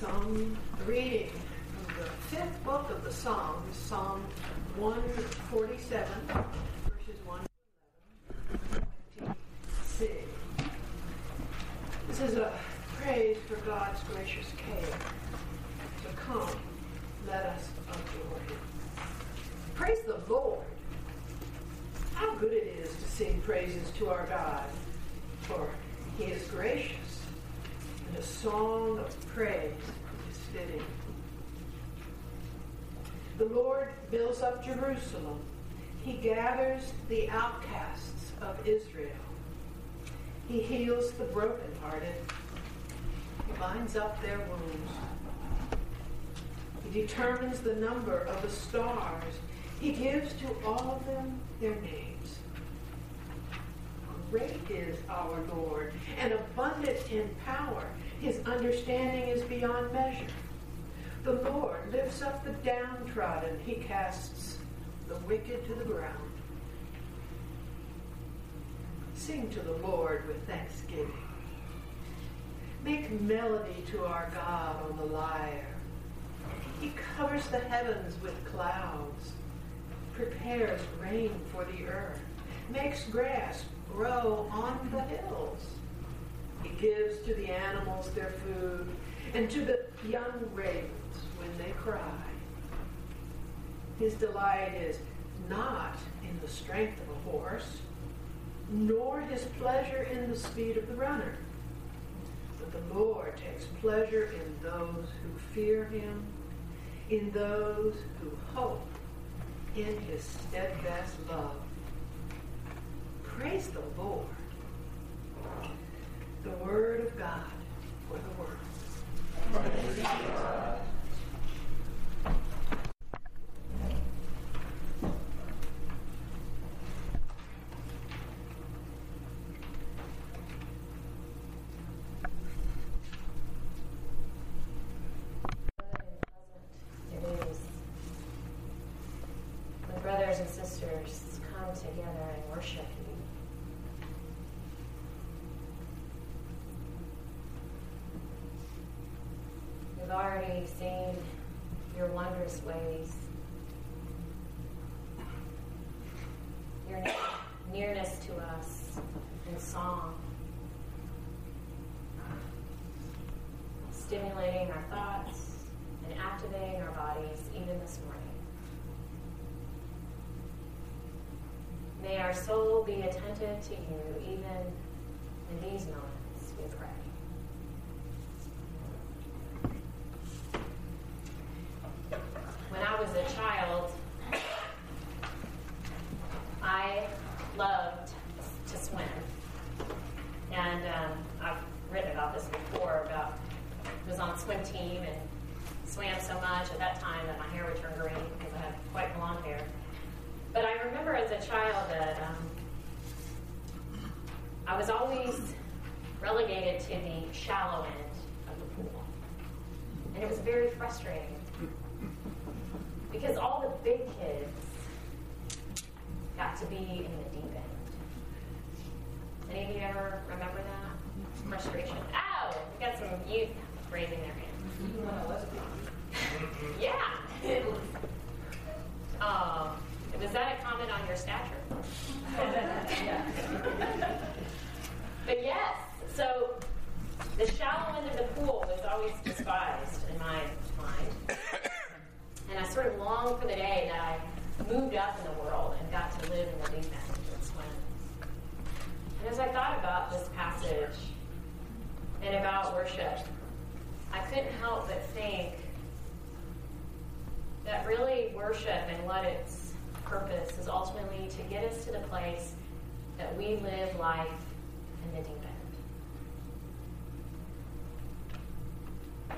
Psalm reading from the fifth book of the Psalms, Psalm 147, verses 1 to 11, 26. This is a praise for God's gracious care. So come, let us adore him. Praise the Lord. How good it is to sing praises to our God, for he is gracious, song of praise is fitting. The Lord builds up Jerusalem. He gathers the outcasts of Israel. He heals the brokenhearted. He binds up their wounds. He determines the number of the stars. He gives to all of them their names. Great is our Lord, and abundant in power. His understanding is beyond measure. The Lord lifts up the downtrodden. He casts the wicked to the ground. Sing to the Lord with thanksgiving. Make melody to our God on the lyre. He covers the heavens with clouds, prepares rain for the earth, makes grass grow on the hills. He gives to the animals their food, and to the young ravens when they cry. His delight is not in the strength of a horse, nor his pleasure in the speed of the runner. But the Lord takes pleasure in those who fear him, in those who hope in his steadfast love. Praise the Lord. The word of God for the world. It is when brothers and sisters come together and worship you. We've already seen your wondrous ways, your nearness to us in song, stimulating our thoughts and activating our bodies even this morning. May our soul be attentive to you even in these moments, we pray. When I was a child, I loved to swim. And um, I've written about this before about was on a swim team and swam so much at that time that my hair would turn green because I had quite blonde hair. But I remember as a child that um, I was always relegated to the shallow end of the pool. And it was very frustrating because all the big kids got to be in the deep end. Any of you ever remember that? Frustration. Oh, we got some youth raising their hands. yeah. Was that a comment on your stature? but yes, so the shallow end of the pool was always despised in my mind. And I sort of longed for the day that I moved up in the world and got to live in the deep end and swim. And as I thought about this passage and about worship, I couldn't help but think that really worship and what its purpose is ultimately to get us to the place that we live life in the deep end.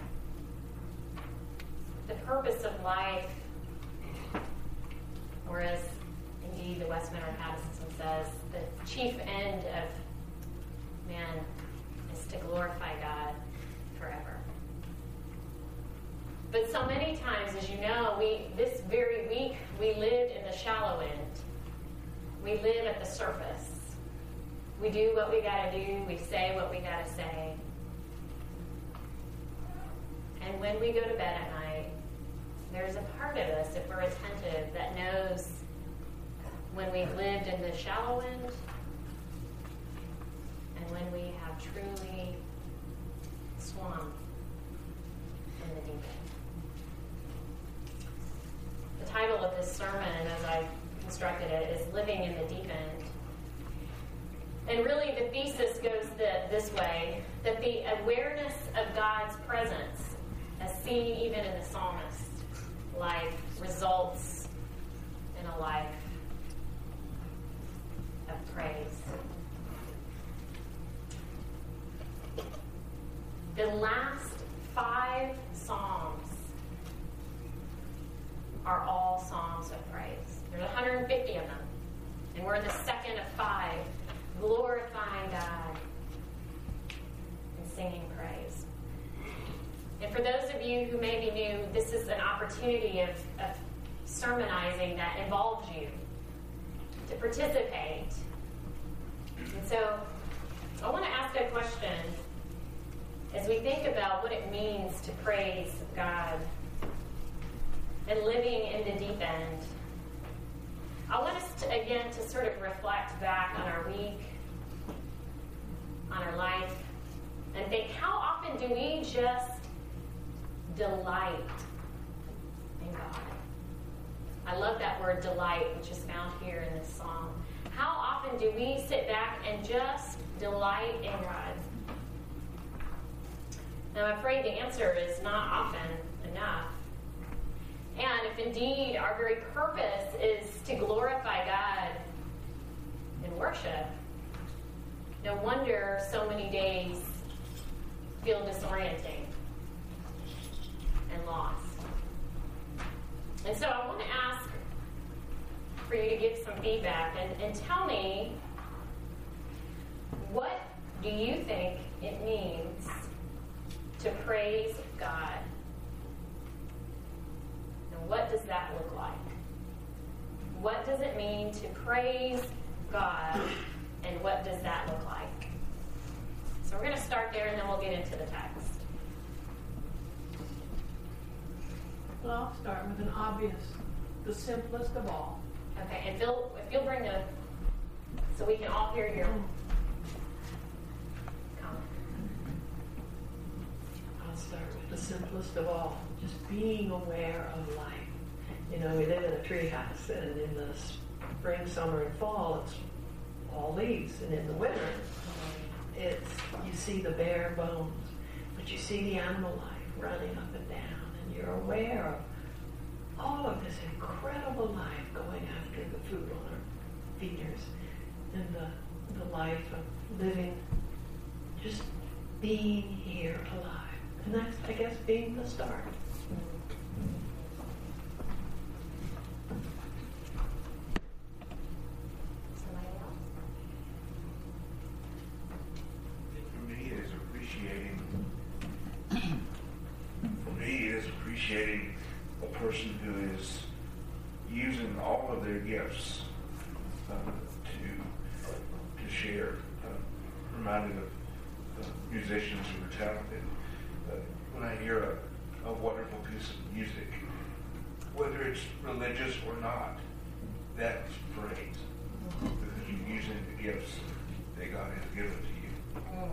The purpose of life, or as indeed the Westminster Catechism says, the chief end of man is to glorify God But so many times, as you know, we this very week we lived in the shallow end. We live at the surface. We do what we gotta do, we say what we gotta say. And when we go to bed at night, there's a part of us, if we're attentive, that knows when we've lived in the shallow end and when we have truly swum in the deep end. Title of this sermon, as I constructed it, is Living in the Deep End. And really, the thesis goes the, this way that the awareness of God's presence, as seen even in the psalmist life, results in a life of praise. The last five psalms are all songs of praise. There's 150 of them. And we're in the second of five, glorifying God and singing praise. And for those of you who may be new, this is an opportunity of, of sermonizing that involves you to participate. And so I want to ask a question as we think about what it means to praise God and living in the deep end. I want us to, again to sort of reflect back on our week, on our life, and think how often do we just delight in God? I love that word delight, which is found here in this song. How often do we sit back and just delight in God? Now, I'm afraid the answer is not often enough. And if indeed our very purpose is to glorify God in worship, no wonder so many days feel disorienting and lost. And so I want to ask for you to give some feedback and, and tell me what do you think it means to praise God? What does that look like? What does it mean to praise God? And what does that look like? So we're going to start there and then we'll get into the text. Well, I'll start with an obvious, the simplest of all. Okay, and Phil, if you'll bring the, so we can all hear your mm comment. I'll start with the simplest of all, just being aware of life. You know, we live in a tree house, and in the spring, summer, and fall, it's all leaves, and in the winter, it's you see the bare bones, but you see the animal life running up and down, and you're aware of all of this incredible life going after the food on our feeders, and the the life of living, just being here alive. And that's, I guess, being the start. Somebody else? For me, it is appreciating. For me, it is appreciating a person who is using all of their gifts uh, to to share. Uh, reminded of uh, musicians who are talented. I hear a, wonderful piece of music, whether it's religious or not, that's praise because you're using the gifts that God has given to you. Mm.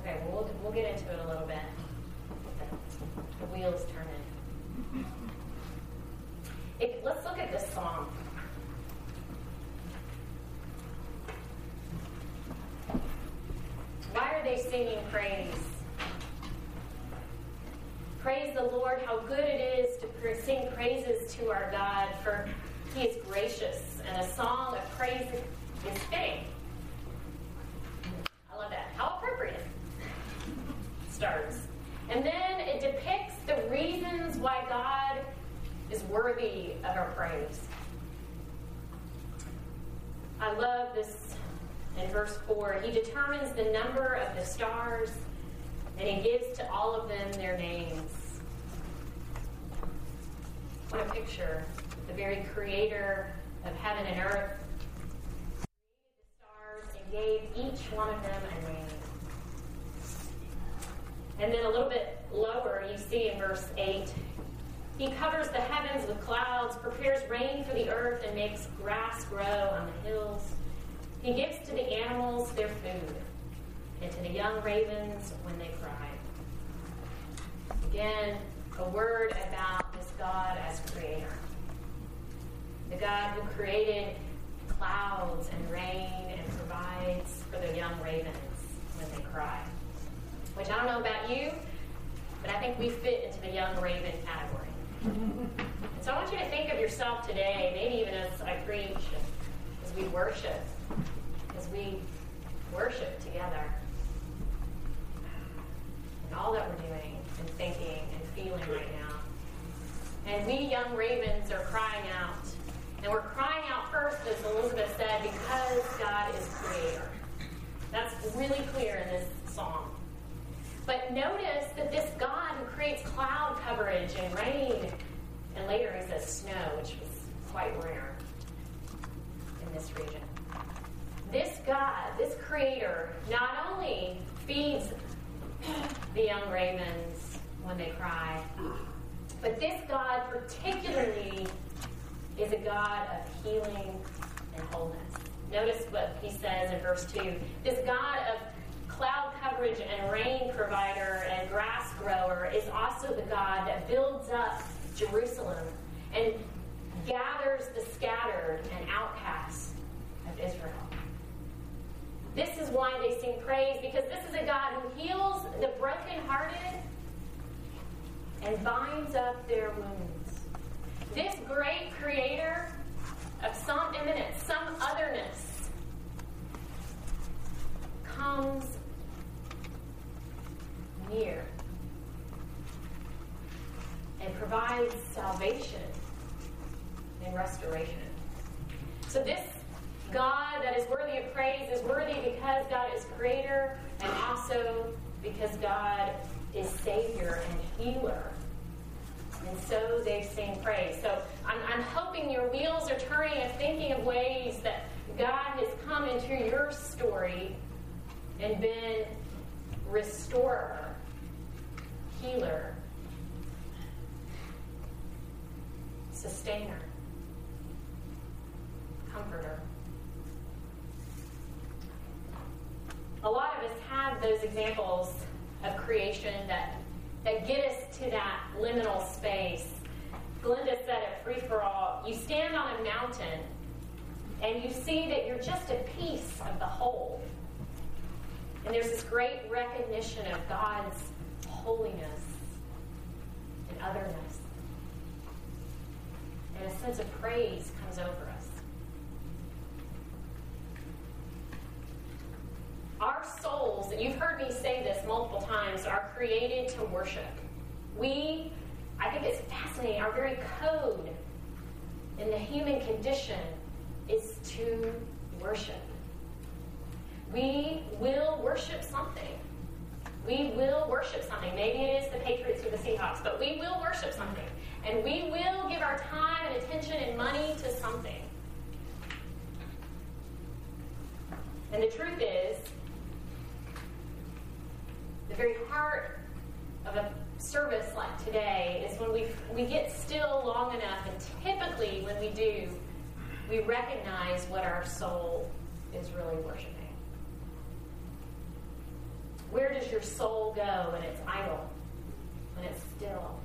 Okay, well, get into it a little bit. The, the wheels turning. It, let's look at this song. Why are they singing praise? Praise the Lord, how good it is to sing praises to our God, for He is gracious, and a song of praise is fitting. I love that. How appropriate. Starts. And then it depicts the reasons why God is worthy of our praise. I love this in verse 4. He determines the number of the stars, and he gives to all of them their names. What a picture. The very creator of heaven and earth and gave each one of them a name. And then a little bit lower, you see in verse 8, he covers the heavens with clouds, prepares rain for the earth, and makes grass grow on the hills. He gives to the animals their food, and to the young ravens when they cry. Again, a word about God as creator. The God who created clouds and rain and provides for the young ravens when they cry. Which I don't know about you, but I think we fit into the young raven category. And so I want you to think of yourself today, maybe even as I preach, as we worship, as we worship together, and all that we're doing and thinking and feeling right now. And we young ravens are crying out. And we're crying out first, as Elizabeth said, because God is creator. That's really clear in this song. But notice that this God who creates cloud coverage and rain, and later he says snow, which was quite rare in this region. This God, this creator, not only feeds the young ravens when they cry, but this God particularly is a God of healing and wholeness. Notice what he says in verse 2. This God of cloud coverage and rain provider and grass grower is also the God that builds up Jerusalem and gathers the scattered and outcasts of Israel. This is why they sing praise, because this is a God who heals the brokenhearted and binds up their wounds. This great creator of some immanence, some otherness, comes near and provides salvation and restoration. So, this God that is worthy of praise is worthy because God is creator and also because God is Savior and healer. And so they sing praise. So I'm, I'm hoping your wheels are turning and thinking of ways that God has come into your story and been restorer, healer, sustainer, comforter. A lot of us have those examples of creation that, that get us to that liminal space. Glenda said at Free for All, you stand on a mountain and you see that you're just a piece of the whole. And there's this great recognition of God's holiness and otherness. And a sense of praise comes over us. Our souls, and you've heard me say this multiple times, are created to worship. We, I think it's fascinating, our very code in the human condition is to worship. We will worship something. We will worship something. Maybe it is the Patriots or the Seahawks, but we will worship something. And we will give our time and attention and money to something. And the truth is, very heart of a service like today is when we, we get still long enough, and typically when we do, we recognize what our soul is really worshiping. Where does your soul go when it's idle, when it's still?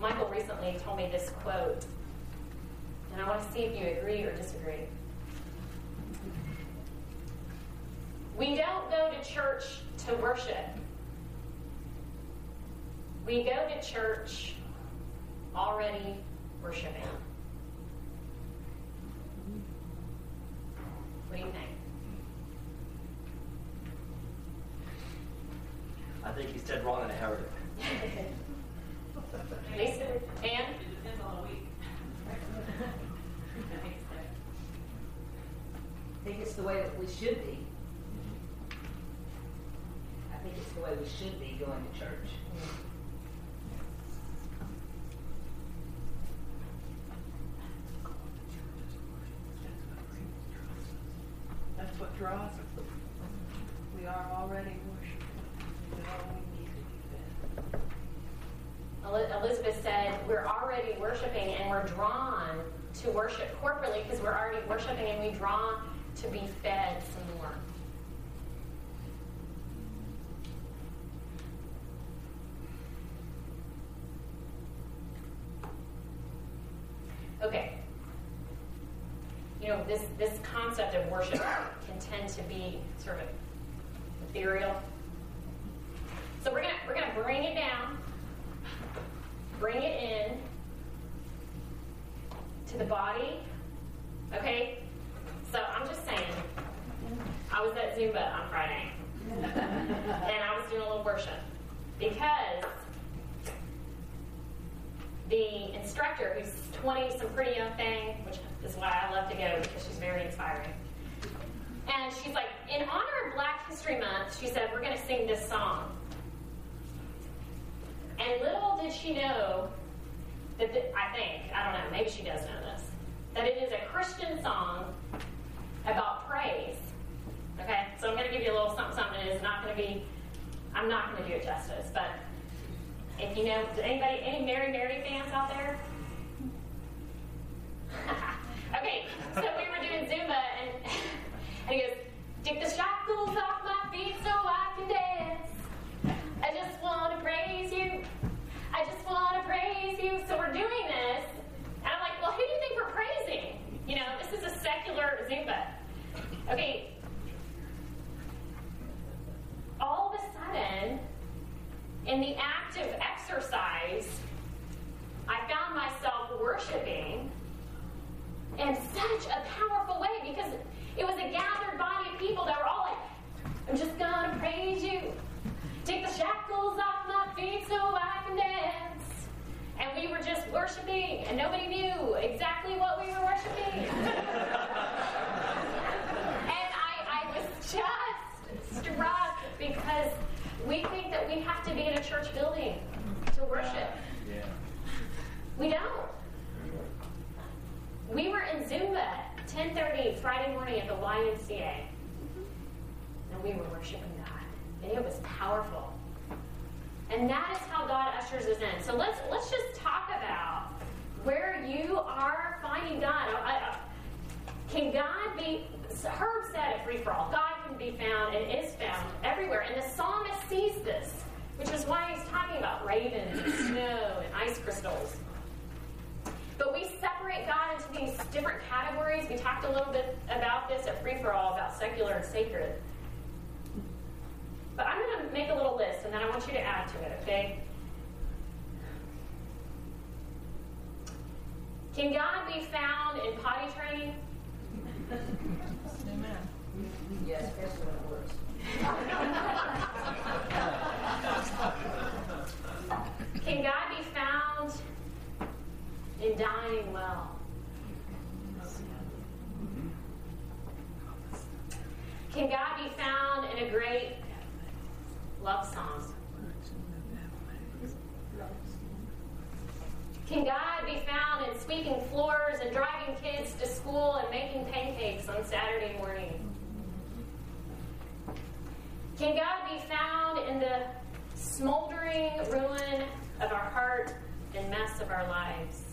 Michael recently told me this quote, and I want to see if you agree or disagree. We don't go to church to worship. We go to church already worshiping. What do you think? I think he's dead wrong in a hurry. And? It depends on the week. I think it's the way that we should be. Way we should be going to church. That's what draws us. We are already worshiping. We know we need to be fed. Elizabeth said, We're already worshiping and we're drawn to worship corporately because we're already worshiping and we draw to be fed some more. Okay. You know, this, this concept of worship can tend to be sort of ethereal. So we're gonna we're gonna bring it down bring it in to the body. Okay? So I'm just saying, I was at Zumba on Friday. and I was doing a little worship. Because the instructor, who's 20, some pretty young thing, which is why I love to go because she's very inspiring. And she's like, in honor of Black History Month, she said, we're going to sing this song. And little did she know that, I think, I don't know, maybe she does know this, that it is a Christian song about praise. Okay? So I'm going to give you a little something, something. It is not going to be, I'm not going to do it justice, but if you know, anybody, any Mary Mary fans out there? okay, so we were doing Zumba, and, and he goes, Take the shackles off my feet so I can dance. I just want to praise you. I just want to praise you. So we're doing this. And I'm like, well, who do you think we're praising? You know, this is a secular Zumba. Okay. All of a sudden, in the act of exercise, I found myself worshiping in such a powerful way because it was a gathered body of people that were all like, I'm just going to praise you. Take the shackles off my feet so I can dance. And we were just worshiping, and nobody knew exactly what we were worshiping. and I, I was just struck because we think that we have to be in a church building to worship. Yeah. We don't. We were in Zumba 10:30 Friday morning at the YMCA, and we were worshiping God, and it was powerful. And that is how God ushers us in. So let's let's just talk about where you are finding God. I- I- can God be? Herb said at Free for All, God can be found and is found everywhere. And the psalmist sees this, which is why he's talking about ravens and snow and ice crystals. But we separate God into these different categories. We talked a little bit about this at Free for All about secular and sacred. But I'm going to make a little list and then I want you to add to it, okay? Can God be found in potty training? Amen. Yes, especially when it works. Can God be found in dying well? Can God be found in a great love song? Can God be found in sweeping floors and driving kids to school and making pancakes on Saturday morning? Can God be found in the smoldering ruin of our heart and mess of our lives?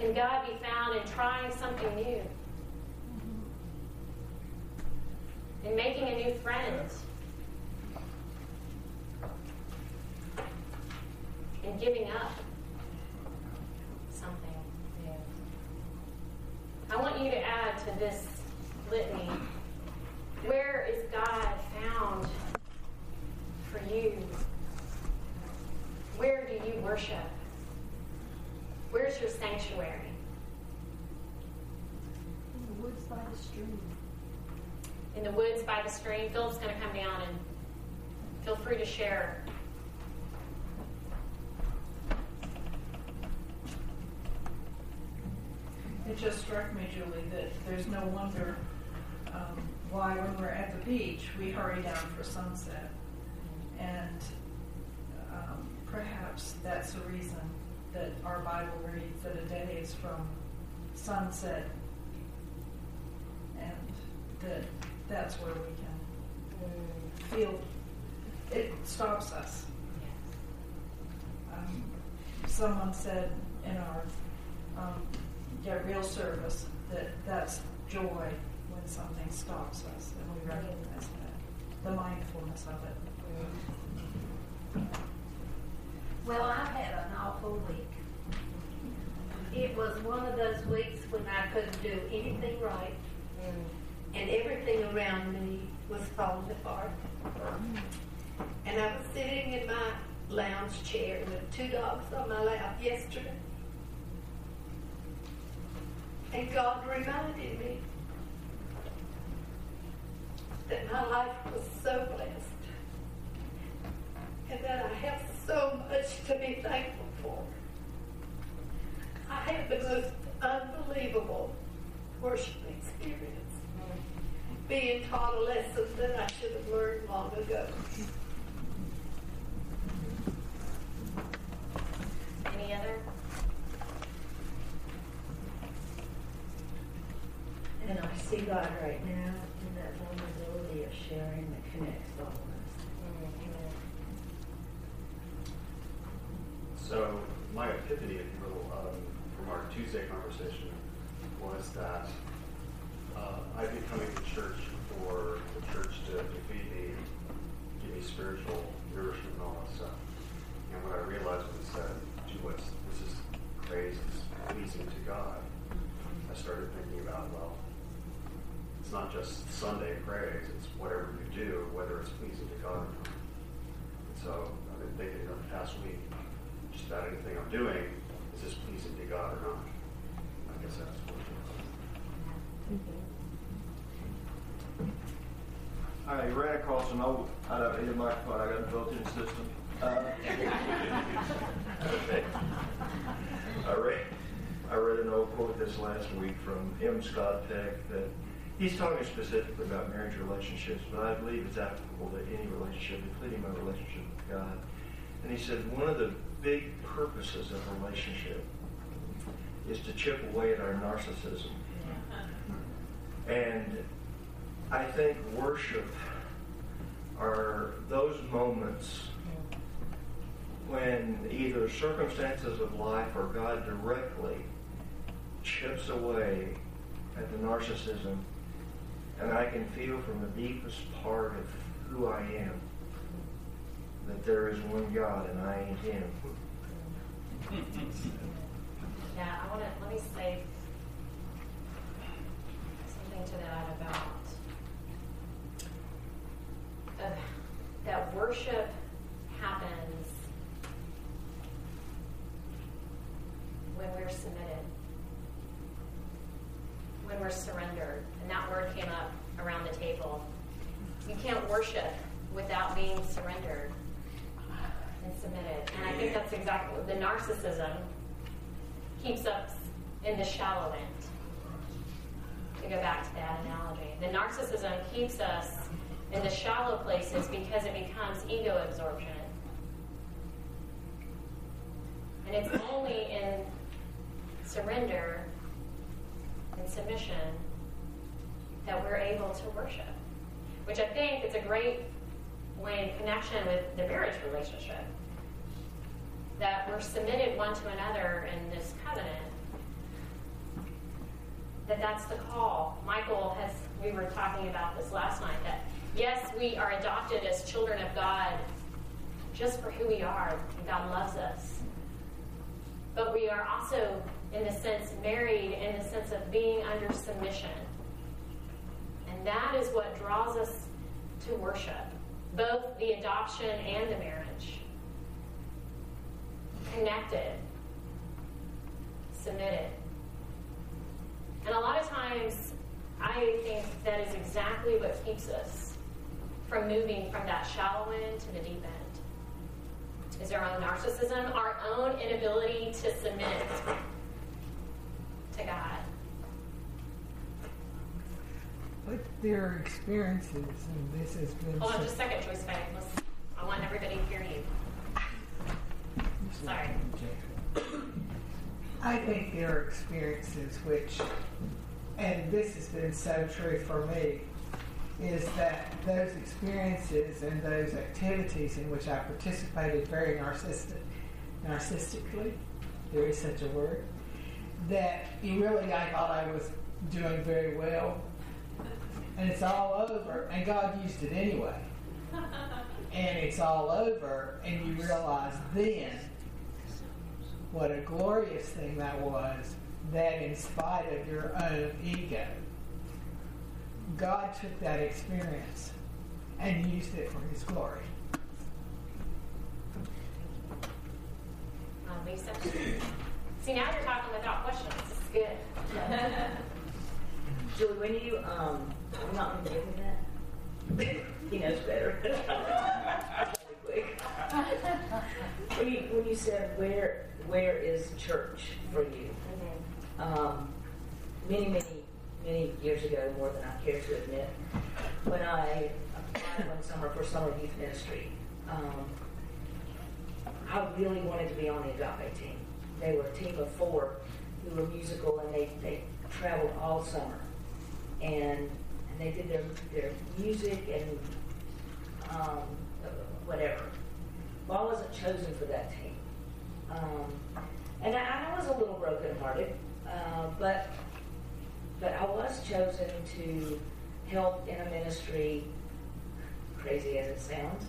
Can God be found in trying something new? In making a new friend? In giving up something new? I want you to add to this litany where is God found for you? Where do you worship? Where's your sanctuary? In the woods by the stream. In the woods by the stream. Philip's going to come down and feel free to share. it just struck me, Julie, that there's no wonder um, why when we're at the beach, we hurry down for sunset. And um, perhaps that's the reason that our Bible reads that a day is from sunset and that that's where we can feel it stops us. Um, someone said in our um, get real service that that's joy when something stops us and we recognize that the mindfulness of it. Well, I've had an awful week. It was one of those weeks when I couldn't do anything right, and everything around me was falling apart. And I was sitting in my lounge chair with two dogs on my lap yesterday. And God reminded me that my life was so blessed and that I have so much to be thankful for. I had the most unbelievable worship experience, being taught a lesson that I should have learned long ago. Any other? And I see God right now in that vulnerability of sharing that connects all of us. So my epiphany, if you will, um, from our Tuesday conversation was that uh, I've been coming to church for the church to, to feed me, give me spiritual nourishment and all that stuff. And what I realized was that, gee, what's, this is praise is pleasing to God. I started thinking about, well, it's not just Sunday praise, it's whatever you do, whether it's pleasing to God or not. And so I've been thinking over the past week, just about anything I'm doing, is this pleasing to God or not? I guess that's what I ran across an old, I don't need a microphone, I got a built-in system. Uh, I read, I read an old quote this last week from M. Scott Peck that he's talking specifically about marriage relationships, but I believe it's applicable to any relationship, including my relationship with God. And he said one of the big purposes of a relationship is to chip away at our narcissism. And I think worship are those moments when either circumstances of life or God directly chips away at the narcissism, and I can feel from the deepest part of who I am that there is one God and I ain't Him. Yeah, I want to, let me say something to that about uh, that worship happens when we're submitted, when we're surrendered. And that word came up around the table. You can't worship without being surrendered and submitted. And I think that's exactly what the narcissism keeps us in the shallow end. To go back to that analogy, the narcissism keeps us in the shallow places because it becomes ego absorption. And it's only in surrender and submission able to worship. Which I think is a great way in connection with the marriage relationship. That we're submitted one to another in this covenant. That that's the call. Michael has, we were talking about this last night, that yes, we are adopted as children of God just for who we are. And God loves us. But we are also, in the sense, married in the sense of being under submission. That is what draws us to worship, both the adoption and the marriage. Connected, submitted. And a lot of times, I think that is exactly what keeps us from moving from that shallow end to the deep end. Is our own narcissism, our own inability to submit to God. There are experiences, and this has been. Hold on just a second, Joyce. Let's, I want everybody to hear you. Sorry. I think their experiences which, and this has been so true for me, is that those experiences and those activities in which I participated very narcissistic, narcissistically, there is such a word, that you really I thought I was doing very well, and it's all over, and God used it anyway, and it's all over, and you realize then what a glorious thing that was, that in spite of your own ego, God took that experience and used it for His glory. Uh, Lisa? See, now you're talking without questions. This is good. Julie, when you, um, I'm not going to give me that. he knows better. when, you, when you said, where, where is church for you? Um, many, many, many years ago, more than I care to admit, when I applied one summer for summer youth ministry, um, I really wanted to be on the Agape team. They were a team of four who were musical and they, they traveled all summer. And they did their, their music and um, whatever. Well, I wasn't chosen for that team. Um, and I, I was a little brokenhearted, uh, but, but I was chosen to help in a ministry, crazy as it sounds,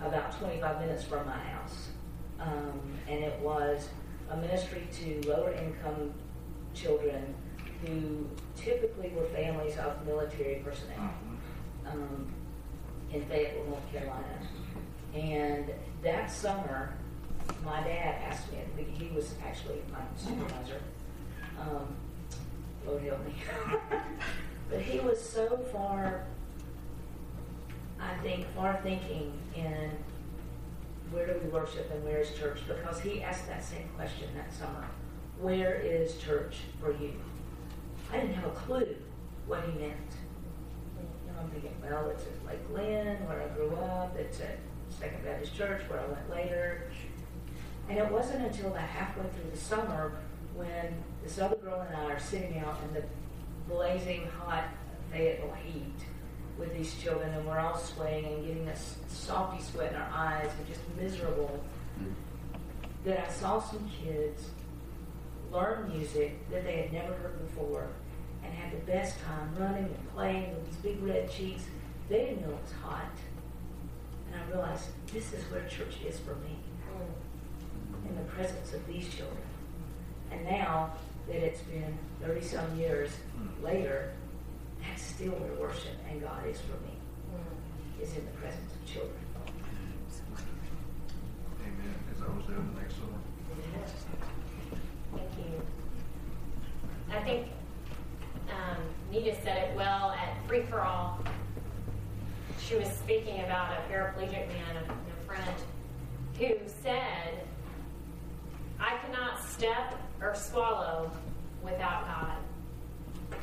about 25 minutes from my house. Um, and it was a ministry to lower income children who typically were families of military personnel um, in Fayetteville, North Carolina. And that summer, my dad asked me, he was actually my supervisor, um, Lord help me. but he was so far, I think, far thinking in where do we worship and where is church? Because he asked that same question that summer. Where is church for you? I didn't have a clue what he meant. You know, I'm thinking, well, it's at Lake Lynn, where I grew up. It's at Second Baptist Church, where I went later. And it wasn't until about halfway through the summer when this other girl and I are sitting out in the blazing hot Fayetteville heat with these children, and we're all sweating and getting this salty sweat in our eyes and just miserable. Mm-hmm. That I saw some kids learn music that they had never heard before and had the best time running and playing with these big red cheeks. They didn't know it was hot. And I realized this is where church is for me hmm. in the presence of these children. And now that it's been 30 some years hmm. later, that's still where worship and God is for me, hmm. is in the presence of children. Amen, because I was there the next summer. Thank you. I think um, Nita said it well at Free for All. She was speaking about a paraplegic man, a, a friend, who said, I cannot step or swallow without God.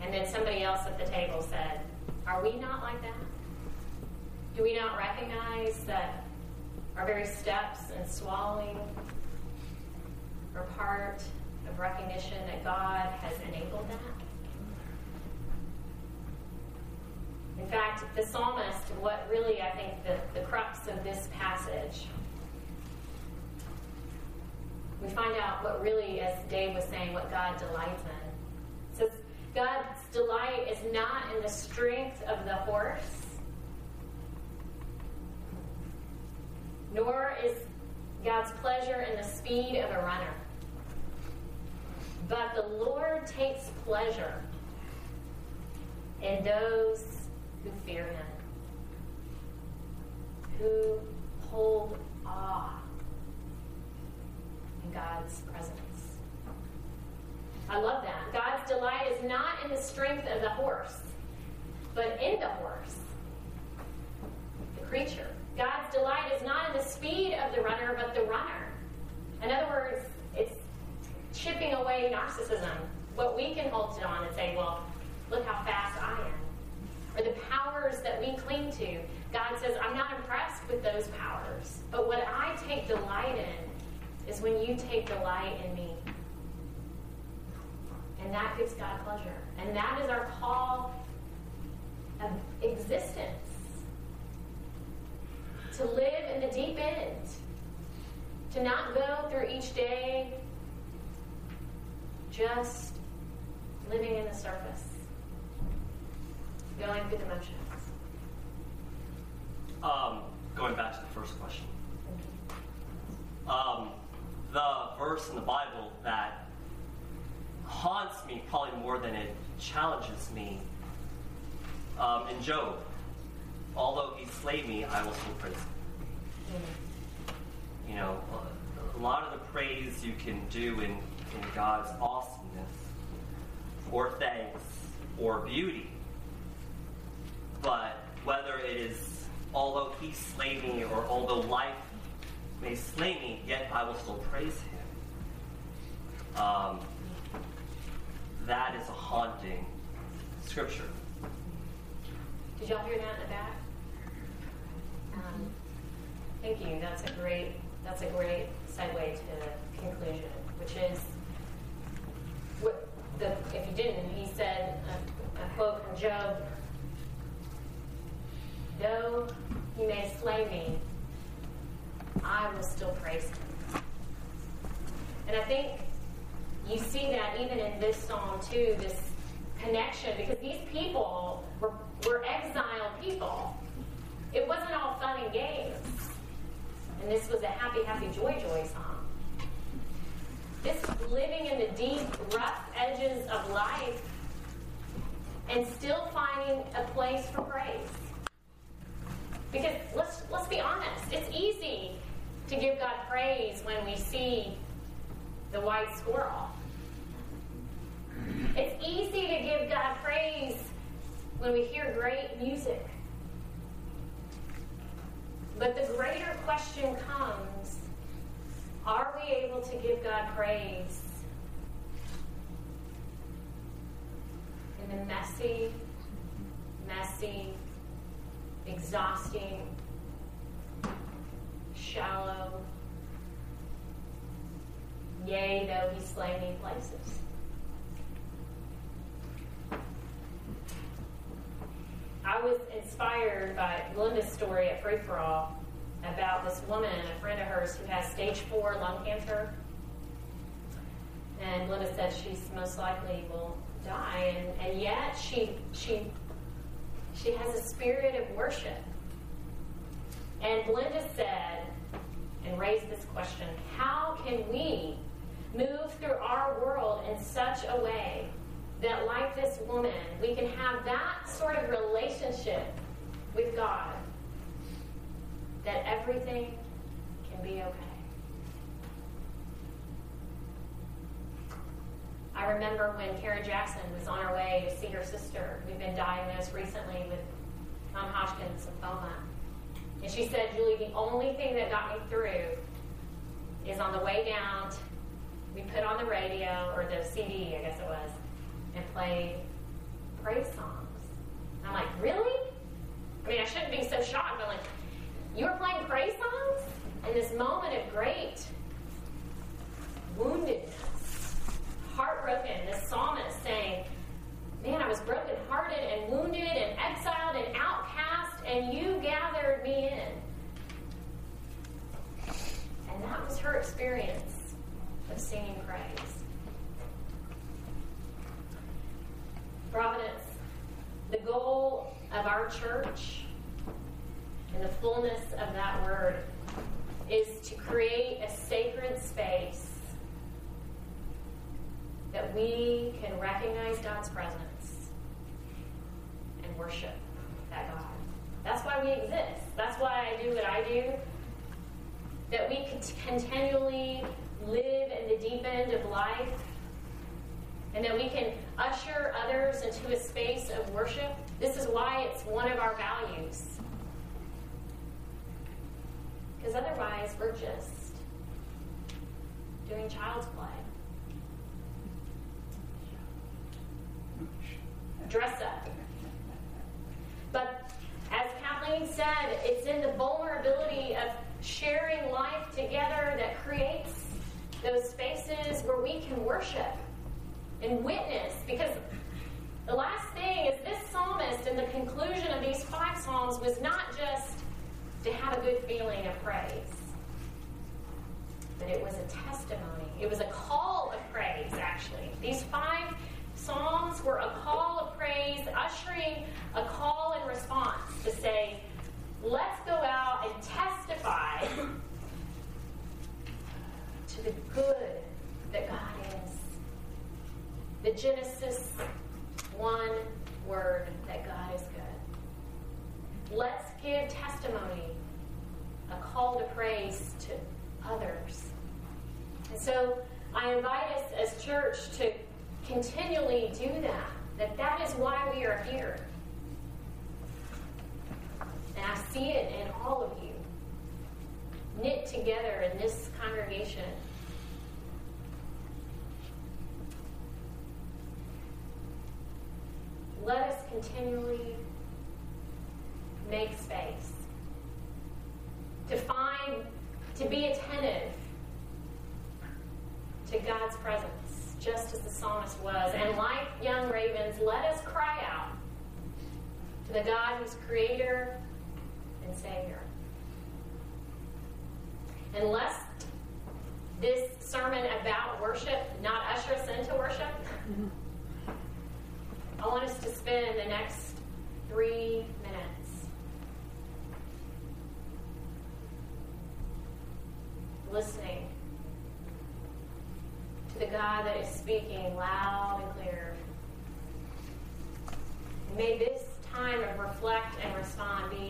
And then somebody else at the table said, Are we not like that? Do we not recognize that our very steps and swallowing are part of recognition that God has enabled that? In fact, the psalmist, what really I think the, the crux of this passage, we find out what really, as Dave was saying, what God delights in. It says, God's delight is not in the strength of the horse, nor is God's pleasure in the speed of a runner. But the Lord takes pleasure in those who fear him, who hold awe in God's presence. I love that. God's delight is not in the strength of the horse, but in the horse, the creature. God's delight is not in the speed of the runner, but the runner. In other words, chipping away narcissism. What we can hold on and say, well, look how fast I am. or the powers that we cling to. God says, I'm not impressed with those powers, but what I take delight in is when you take delight in me. And that gives God pleasure. And that is our call of existence to live in the deep end, to not go through each day just living in the surface, going through the motions. Um, going back to the first question. Um, the verse in the Bible that haunts me probably more than it challenges me um, in Job. Although he slay me, I will still praise him. You know, a lot of the praise you can do in, in God's awesomeness, or thanks, or beauty. But whether it is, although he slay me, or although life may slay me, yet I will still praise him. Um, that is a haunting scripture. Did y'all hear that in the back? Um, thank you. That's a great. That's a great segue to conclusion, which is the. If you didn't, he said a, a quote from Job. Though he may slay me, I will still praise him. And I think you see that even in this psalm too. This connection because these people were, were exiled people. It wasn't all fun and games. And this was a happy, happy, joy, joy song. This living in the deep, rough edges of life and still finding a place for praise. Because let's let's be honest, it's easy to give God praise when we see the white squirrel. It's easy to give God praise when we hear great music. But the greater question comes are we able to give God praise in the messy, messy, exhausting, shallow, yea, though he slay me places? I was inspired by Linda's story at Free for All about this woman, a friend of hers, who has stage four lung cancer. And Linda said she's most likely will die, and, and yet she she she has a spirit of worship. And Linda said, and raised this question: How can we move through our world in such a way that, like this woman, we can have that sort of relationship with God, that everything can be okay. I remember when Kara Jackson was on her way to see her sister, who'd been diagnosed recently with non-Hodgkin's lymphoma. And she said, Julie, the only thing that got me through is on the way down, we put on the radio, or the CD, I guess it was, and played praise songs. And I'm like, really? I mean, I shouldn't be so shocked, but like, you were playing praise songs in this moment of great woundedness, heartbroken. This psalmist saying, Man, I was brokenhearted and wounded and exiled and outcast, and you gathered me in. And that was her experience of singing praise. Providence, the goal of our church in the fullness of that word is to create a sacred space that we can recognize God's presence and worship that God. That's why we exist. That's why I do what I do. That we can continually live in the deep end of life and that we can usher others into a space of worship. This is why it's one of our values. Because otherwise, we're just doing child's play. Dress up. But as Kathleen said, it's in the vulnerability of sharing life together that creates those spaces where we can worship and witness. Because the last thing is this psalmist in the conclusion of these five psalms was not just good feeling of praise, but it was a testimony. It was a call of praise, actually. These five psalms were a call of praise, ushering a call and response to say, let's go out and testify to the good that God is. The Genesis one word that God is good. Let's give testimony, a call to praise to others. And so I invite us as church to continually do that. That that is why we are here. And I see it in all of you, knit together in this congregation. Let us continually make space to find, to be attentive to God's presence, just as the psalmist was. And like young ravens, let us cry out to the God who's creator and savior. And lest this sermon about worship not usher us into worship, I want us to spend the next three minutes listening to the God that is speaking loud and clear. May this time of reflect and respond be